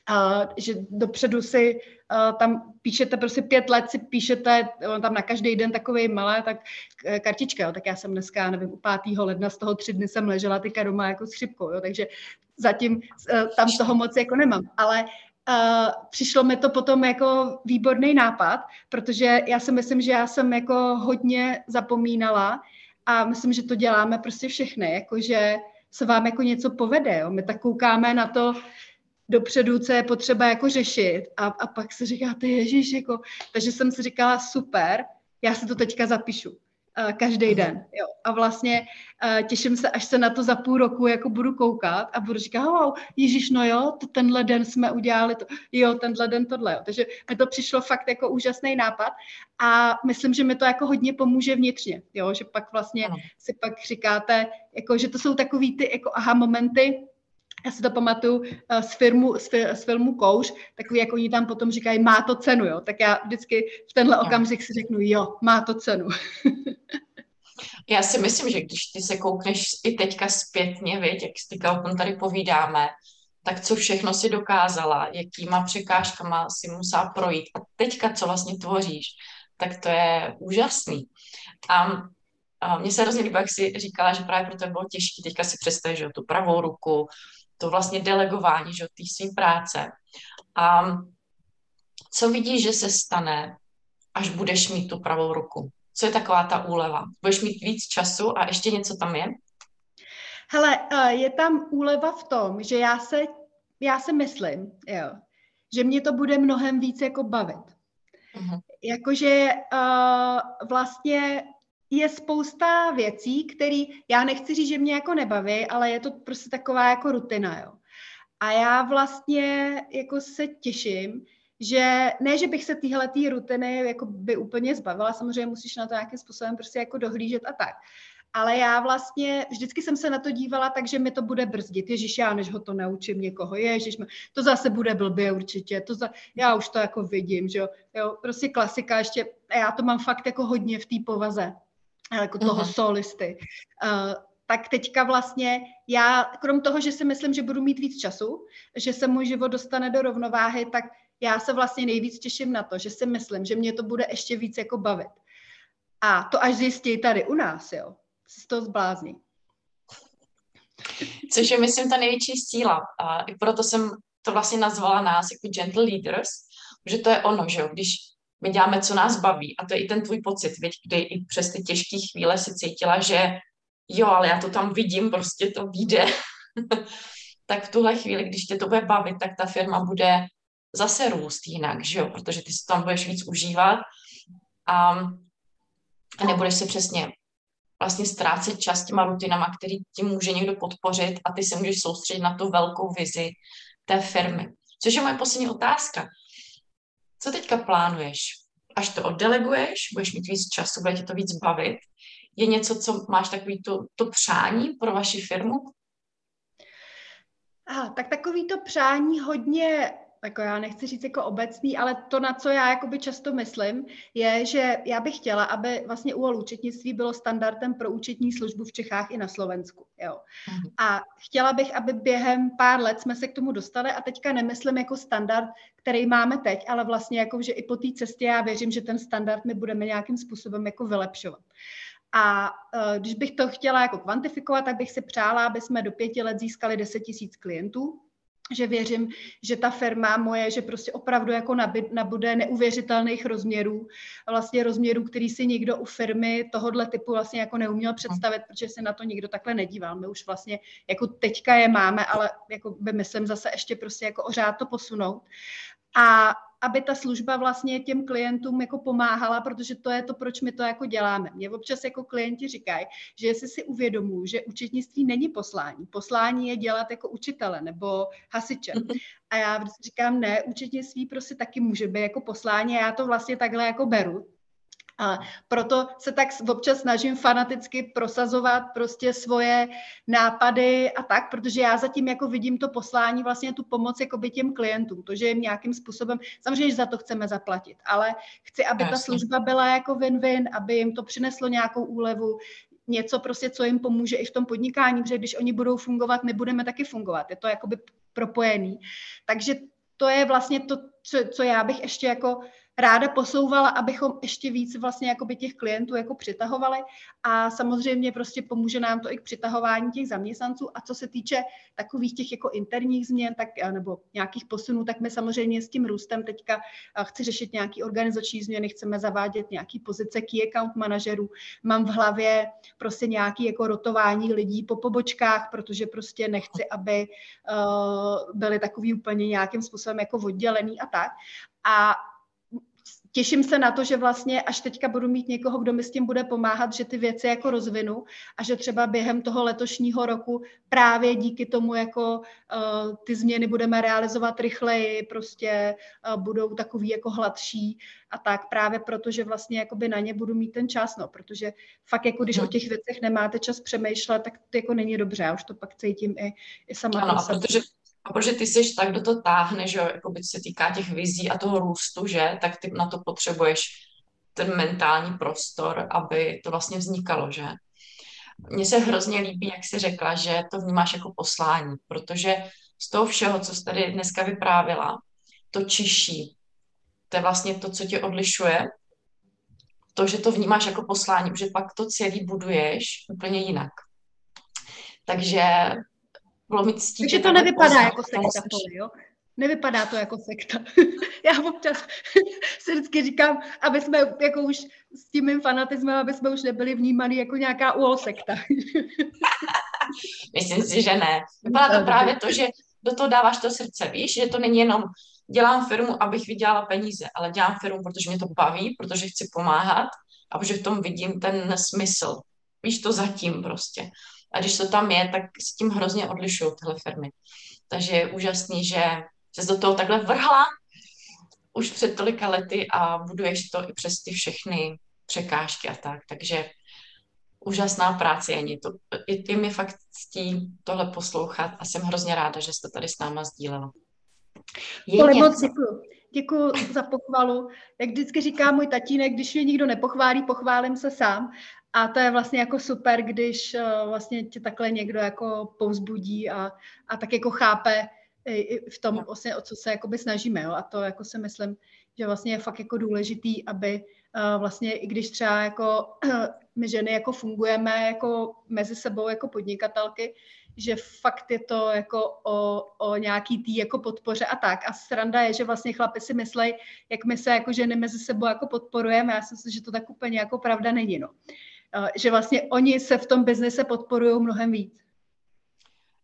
Uh, že dopředu si uh, tam píšete prostě pět let, si píšete tam na každý den takový malé, tak kartička, jo, tak já jsem dneska, nevím, u 5. ledna z toho tři dny jsem ležela teďka doma jako s chřipkou, jo, takže zatím uh, tam toho moc jako nemám, ale uh, přišlo mi to potom jako výborný nápad, protože já si myslím, že já jsem jako hodně zapomínala a myslím, že to děláme prostě všechny, jakože se vám jako něco povede, jo. my tak koukáme na to, dopředu, co je potřeba jako řešit a, a pak se říkáte, ježíš, jako, takže jsem si říkala, super, já si to teďka zapíšu každý mhm. den, jo. A vlastně uh, těším se, až se na to za půl roku jako budu koukat a budu říkat, wow, ježíš, no jo, to tenhle den jsme udělali to, jo, tenhle den tohle, jo. Takže mi to přišlo fakt jako úžasný nápad a myslím, že mi to jako hodně pomůže vnitřně, jo, že pak vlastně ano. si pak říkáte, jako, že to jsou takový ty jako aha momenty, já si to pamatuju uh, z, filmu, z, z filmu Kouř, takový, jak oni tam potom říkají, má to cenu, jo. Tak já vždycky v tenhle okamžik si řeknu, jo, má to cenu. já si myslím, že když ty se koukneš i teďka zpětně, věď, jak si teďka o tom tady povídáme, tak co všechno si dokázala, jakýma překážkama si musela projít a teďka, co vlastně tvoříš, tak to je úžasný. A, mně se hrozně líbilo, jak jsi říkala, že právě pro to bylo těžké teďka si představit, že tu pravou ruku, to vlastně delegování, že té své práce. A co vidíš, že se stane, až budeš mít tu pravou ruku? Co je taková ta úleva? Budeš mít víc času a ještě něco tam je? Hele, eh, je tam úleva v tom, že já se, já se myslím, jo, že mě to bude mnohem víc jako bavit. Uh-huh. Jakože uh, vlastně je spousta věcí, které já nechci říct, že mě jako nebaví, ale je to prostě taková jako rutina, jo. A já vlastně jako se těším, že ne, že bych se tyhle tý rutiny jako by úplně zbavila, samozřejmě musíš na to nějakým způsobem prostě jako dohlížet a tak. Ale já vlastně vždycky jsem se na to dívala tak, že mi to bude brzdit. Ježíš, já než ho to naučím někoho, ježíš, to zase bude blbě určitě, to za, já už to jako vidím, že jo, jo, prostě klasika ještě, já to mám fakt jako hodně v té povaze, jako toho uh-huh. solisty. Uh, tak teďka vlastně já, krom toho, že si myslím, že budu mít víc času, že se můj život dostane do rovnováhy, tak já se vlastně nejvíc těším na to, že si myslím, že mě to bude ještě víc jako bavit. A to až zjistí tady u nás, jo, se z toho zblázní. Což je, myslím, ta největší síla. A i proto jsem to vlastně nazvala nás jako gentle leaders, že to je ono, že jo, když my děláme, co nás baví. A to je i ten tvůj pocit, viď, kdy i přes ty těžké chvíle si cítila, že jo, ale já to tam vidím, prostě to vyjde. tak v tuhle chvíli, když tě to bude bavit, tak ta firma bude zase růst jinak, že jo, protože ty si tam budeš víc užívat a, a nebudeš se přesně vlastně ztrácet čas těma rutinama, který ti může někdo podpořit a ty se můžeš soustředit na tu velkou vizi té firmy. Což je moje poslední otázka. Co teďka plánuješ? Až to oddeleguješ, budeš mít víc času, bude tě to víc bavit. Je něco, co máš takový to, to přání pro vaši firmu? Aha, tak takový to přání hodně jako já nechci říct jako obecný, ale to, na co já jakoby často myslím, je, že já bych chtěla, aby vlastně UOL účetnictví bylo standardem pro účetní službu v Čechách i na Slovensku. Jo. Mhm. A chtěla bych, aby během pár let jsme se k tomu dostali a teďka nemyslím jako standard, který máme teď, ale vlastně jako, že i po té cestě já věřím, že ten standard my budeme nějakým způsobem jako vylepšovat. A uh, když bych to chtěla jako kvantifikovat, tak bych si přála, aby jsme do pěti let získali 10 tisíc klientů, že věřím, že ta firma moje, že prostě opravdu jako nabude neuvěřitelných rozměrů, vlastně rozměrů, který si nikdo u firmy tohohle typu vlastně jako neuměl představit, protože se na to nikdo takhle nedíval. My už vlastně jako teďka je máme, ale jako by myslím zase ještě prostě jako ořád to posunout. A aby ta služba vlastně těm klientům jako pomáhala, protože to je to, proč my to jako děláme. Mě občas jako klienti říkají, že jestli si uvědomují, že účetnictví není poslání. Poslání je dělat jako učitele nebo hasiče. Mhm. A já říkám, ne, účetnictví prostě taky může být jako poslání a já to vlastně takhle jako beru. A proto se tak občas snažím fanaticky prosazovat prostě svoje nápady a tak, protože já zatím jako vidím to poslání, vlastně tu pomoc jako by těm klientům, to, že jim nějakým způsobem, samozřejmě, že za to chceme zaplatit, ale chci, aby ta služba byla jako win-win, aby jim to přineslo nějakou úlevu, něco prostě, co jim pomůže i v tom podnikání, protože když oni budou fungovat, my budeme taky fungovat. Je to jakoby propojený. Takže to je vlastně to, co, co já bych ještě jako ráda posouvala, abychom ještě víc vlastně jakoby těch klientů jako přitahovali. A samozřejmě prostě pomůže nám to i k přitahování těch zaměstnanců. A co se týče takových těch jako interních změn tak, nebo nějakých posunů, tak my samozřejmě s tím růstem teďka chci řešit nějaký organizační změny, chceme zavádět nějaký pozice key account manažerů, mám v hlavě prostě nějaký jako rotování lidí po pobočkách, protože prostě nechci, aby uh, byli takový úplně nějakým způsobem jako oddělený a tak. A těším se na to, že vlastně až teďka budu mít někoho, kdo mi s tím bude pomáhat, že ty věci jako rozvinu a že třeba během toho letošního roku právě díky tomu jako uh, ty změny budeme realizovat rychleji, prostě uh, budou takový jako hladší a tak právě proto, že vlastně jakoby na ně budu mít ten čas, no, protože fakt jako když no. o těch věcech nemáte čas přemýšlet, tak to jako není dobře, já už to pak cítím i, i sama. Ano, protože a protože ty jsi tak, do to táhne, že jako by se týká těch vizí a toho růstu, že, tak ty na to potřebuješ ten mentální prostor, aby to vlastně vznikalo, že. Mně se hrozně líbí, jak jsi řekla, že to vnímáš jako poslání, protože z toho všeho, co jsi tady dneska vyprávila, to čiší, to je vlastně to, co tě odlišuje, to, že to vnímáš jako poslání, že pak to celý buduješ úplně jinak. Takže bylo mi ctí, Takže to nevypadá jako sekta, poli, jo? Nevypadá to jako sekta. Já občas si vždycky říkám, aby jsme jako už s tím mým fanatismem, aby jsme už nebyli vnímaný jako nějaká UOL sekta. Myslím si, že ne. Vypadá to právě to, že do toho dáváš to srdce, víš, že to není jenom dělám firmu, abych vydělala peníze, ale dělám firmu, protože mě to baví, protože chci pomáhat a protože v tom vidím ten smysl. Víš to zatím prostě. A když to tam je, tak s tím hrozně odlišují tyhle firmy. Takže je úžasný, že se do toho takhle vrhla už před tolika lety a buduješ to i přes ty všechny překážky a tak. Takže úžasná práce, Jani. To, je, je mi fakt ctí tohle poslouchat a jsem hrozně ráda, že jste tady s náma sdílela. Je moc. Děkuji za pochvalu. Jak vždycky říká můj tatínek, když mě nikdo nepochválí, pochválím se sám. A to je vlastně jako super, když uh, vlastně tě takhle někdo jako povzbudí a, a tak jako chápe i v tom, vlastně, o co se jakoby snažíme. Jo? A to jako si myslím, že vlastně je fakt jako důležitý, aby uh, vlastně i když třeba jako my ženy jako fungujeme jako mezi sebou jako podnikatelky, že fakt je to jako o, o nějaký tý jako podpoře a tak. A sranda je, že vlastně chlapi si myslí, jak my se jako ženy mezi sebou jako podporujeme. Já si myslím, že to tak úplně jako pravda není. No. Uh, že vlastně oni se v tom biznise podporují mnohem víc.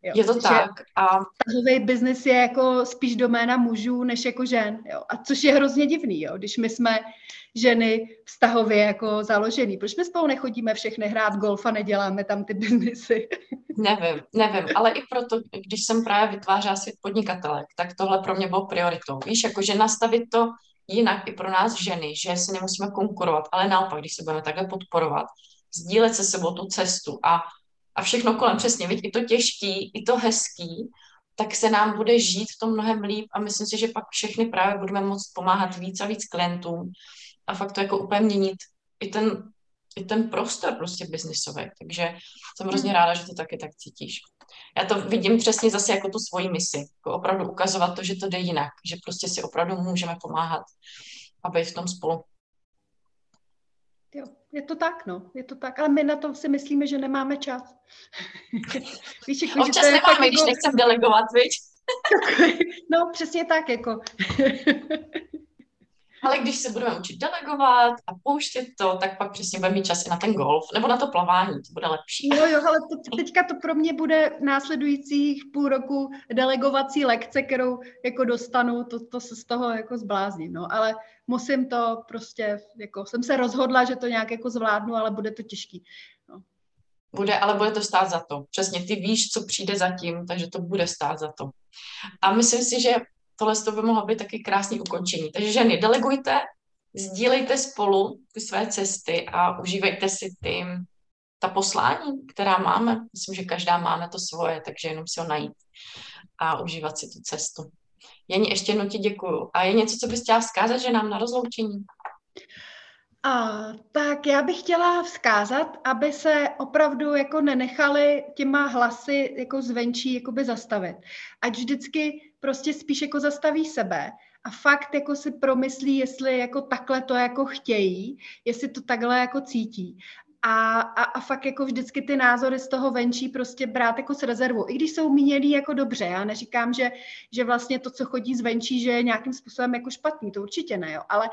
Jo. Je to že tak. A tahový biznis je jako spíš doména mužů než jako žen. Jo. A což je hrozně divný, jo. když my jsme ženy vztahově jako založený. Proč my spolu nechodíme všechny hrát golf a neděláme tam ty biznisy? Nevím, nevím, ale i proto, když jsem právě vytvářela svět podnikatelek, tak tohle pro mě bylo prioritou. Víš, jakože nastavit to jinak i pro nás ženy, že si nemusíme konkurovat, ale naopak, když se budeme takhle podporovat, sdílet se sebou tu cestu a a všechno kolem, přesně, víc, i to těžký, i to hezký, tak se nám bude žít v tom mnohem líp a myslím si, že pak všechny právě budeme moct pomáhat víc a víc klientům a fakt to jako úplně měnit i ten, i ten prostor prostě biznisový. Takže jsem hrozně hmm. ráda, že to taky tak cítíš. Já to vidím přesně zase jako tu svoji misi, jako opravdu ukazovat to, že to jde jinak, že prostě si opravdu můžeme pomáhat a být v tom spolu. Je to tak, no, je to tak, ale my na to si myslíme, že nemáme čas. Víš, jako, Občas že to nemáme, když jako... nechcem delegovat, viď? no, přesně tak, jako. Ale když se budeme učit delegovat a pouštět to, tak pak přesně budeme mít čas i na ten golf nebo na to plavání, to bude lepší. Jo, jo, ale to, teďka to pro mě bude následujících půl roku delegovací lekce, kterou jako dostanu, to, to se z toho jako zblázním, no, ale musím to prostě, jako jsem se rozhodla, že to nějak jako zvládnu, ale bude to těžký. No. Bude, ale bude to stát za to. Přesně, ty víš, co přijde za tím, takže to bude stát za to. A myslím si, že tohle to by mohlo být taky krásný ukončení. Takže ženy, delegujte, sdílejte spolu ty své cesty a užívejte si ty, ta poslání, která máme. Myslím, že každá máme to svoje, takže jenom si ho najít a užívat si tu cestu. Jení, ještě jednou ti děkuju. A je něco, co bys chtěla vzkázat, že nám na rozloučení? A, tak já bych chtěla vzkázat, aby se opravdu jako nenechali těma hlasy jako zvenčí jakoby zastavit. Ať vždycky prostě spíš jako zastaví sebe a fakt jako si promyslí, jestli jako takhle to jako chtějí, jestli to takhle jako cítí. A, a, a fakt jako vždycky ty názory z toho venčí prostě brát jako s rezervou. I když jsou mínělí jako dobře, já neříkám, že, že vlastně to, co chodí zvenčí, že je nějakým způsobem jako špatný, to určitě ne, jo. ale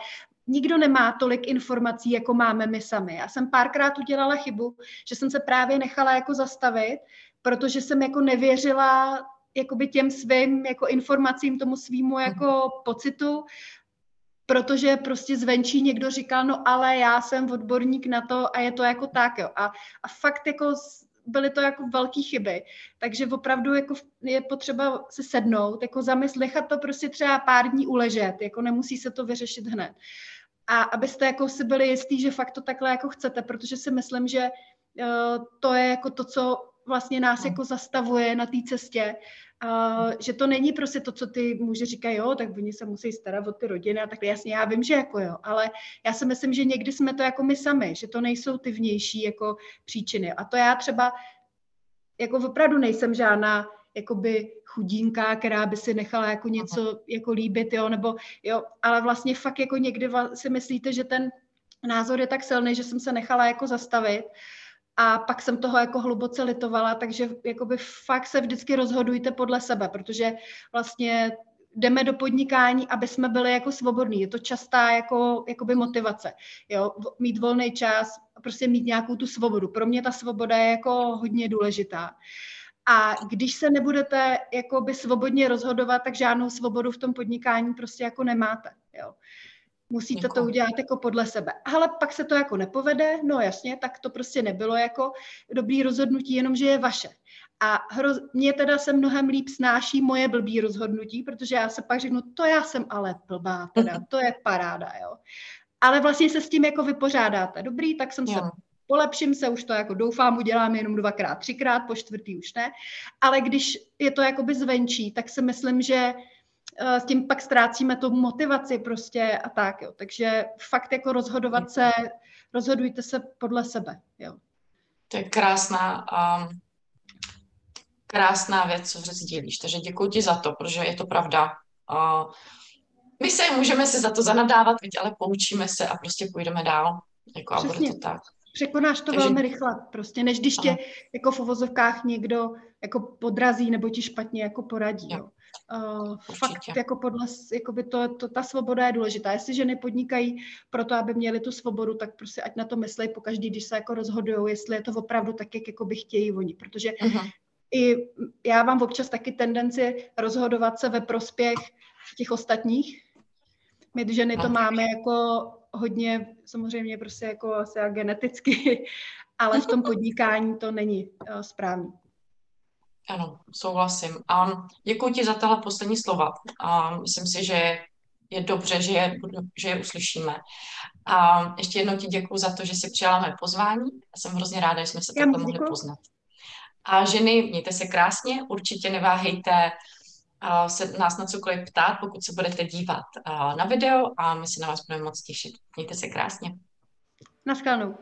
nikdo nemá tolik informací, jako máme my sami. Já jsem párkrát udělala chybu, že jsem se právě nechala jako zastavit, protože jsem jako nevěřila jakoby těm svým jako informacím, tomu svýmu jako pocitu protože prostě zvenčí někdo říkal, no ale já jsem odborník na to a je to jako tak, jo. A, a fakt jako byly to jako velké chyby. Takže opravdu jako je potřeba se sednout, jako zamyslet, nechat to prostě třeba pár dní uležet, jako nemusí se to vyřešit hned. A abyste jako si byli jistí, že fakt to takhle jako chcete, protože si myslím, že uh, to je jako to, co vlastně nás jako zastavuje na té cestě. Uh, že to není prostě to, co ty muži říkají, jo, tak oni se musí starat o ty rodiny a tak jasně, já vím, že jako jo, ale já si myslím, že někdy jsme to jako my sami, že to nejsou ty vnější jako příčiny. A to já třeba jako opravdu nejsem žádná jakoby chudínka, která by si nechala jako něco jako líbit, jo, nebo jo, ale vlastně fakt jako někdy si myslíte, že ten názor je tak silný, že jsem se nechala jako zastavit a pak jsem toho jako hluboce litovala, takže jakoby fakt se vždycky rozhodujte podle sebe, protože vlastně jdeme do podnikání, aby jsme byli jako svobodní. Je to častá jako, jakoby motivace. Jo? Mít volný čas, prostě mít nějakou tu svobodu. Pro mě ta svoboda je jako hodně důležitá. A když se nebudete jakoby svobodně rozhodovat, tak žádnou svobodu v tom podnikání prostě jako nemáte. Jo? Musíte jako. to udělat jako podle sebe. Ale pak se to jako nepovede, no jasně, tak to prostě nebylo jako dobrý rozhodnutí, jenomže je vaše. A hroz, mě teda se mnohem líp snáší moje blbý rozhodnutí, protože já se pak řeknu, to já jsem ale blbá, teda, to je paráda, jo. Ale vlastně se s tím jako vypořádáte. Dobrý, tak jsem jo. se polepším se, už to jako doufám, udělám jenom dvakrát, třikrát, po čtvrtý už ne. Ale když je to jakoby zvenčí, tak si myslím, že s tím pak ztrácíme tu motivaci prostě a tak, jo. Takže fakt jako rozhodovat se, rozhodujte se podle sebe, jo. To je krásná, um, krásná věc, co sdílíš. Takže děkuji ti za to, protože je to pravda. Uh, my se můžeme se za to zanadávat, ale poučíme se a prostě půjdeme dál. Jako a bude to tak. Překonáš to Takže... velmi rychle, prostě, než když tě jako v uvozovkách někdo jako podrazí nebo ti špatně jako poradí. Jo. Jo. Uh, fakt jako podle, jakoby to, to, ta svoboda je důležitá. Jestli ženy podnikají proto, aby měly tu svobodu, tak prostě ať na to myslej po každý, když se jako rozhodují, jestli je to opravdu tak, jak jako by chtějí oni. Protože uh-huh. i já mám občas taky tendenci rozhodovat se ve prospěch těch ostatních. My ženy to máme jako hodně, samozřejmě prostě jako asi geneticky, ale v tom podnikání to není uh, správný. Ano, souhlasím. A děkuji ti za tahle poslední slova. A myslím si, že je dobře, že je, že je uslyšíme. A ještě jednou ti děkuji za to, že jsi přijala mé pozvání. Jsem hrozně ráda, že jsme se takhle mohli poznat. A ženy, mějte se krásně, určitě neváhejte se nás na cokoliv ptát, pokud se budete dívat na video a my se na vás budeme moc těšit. Mějte se krásně. Naschledanou.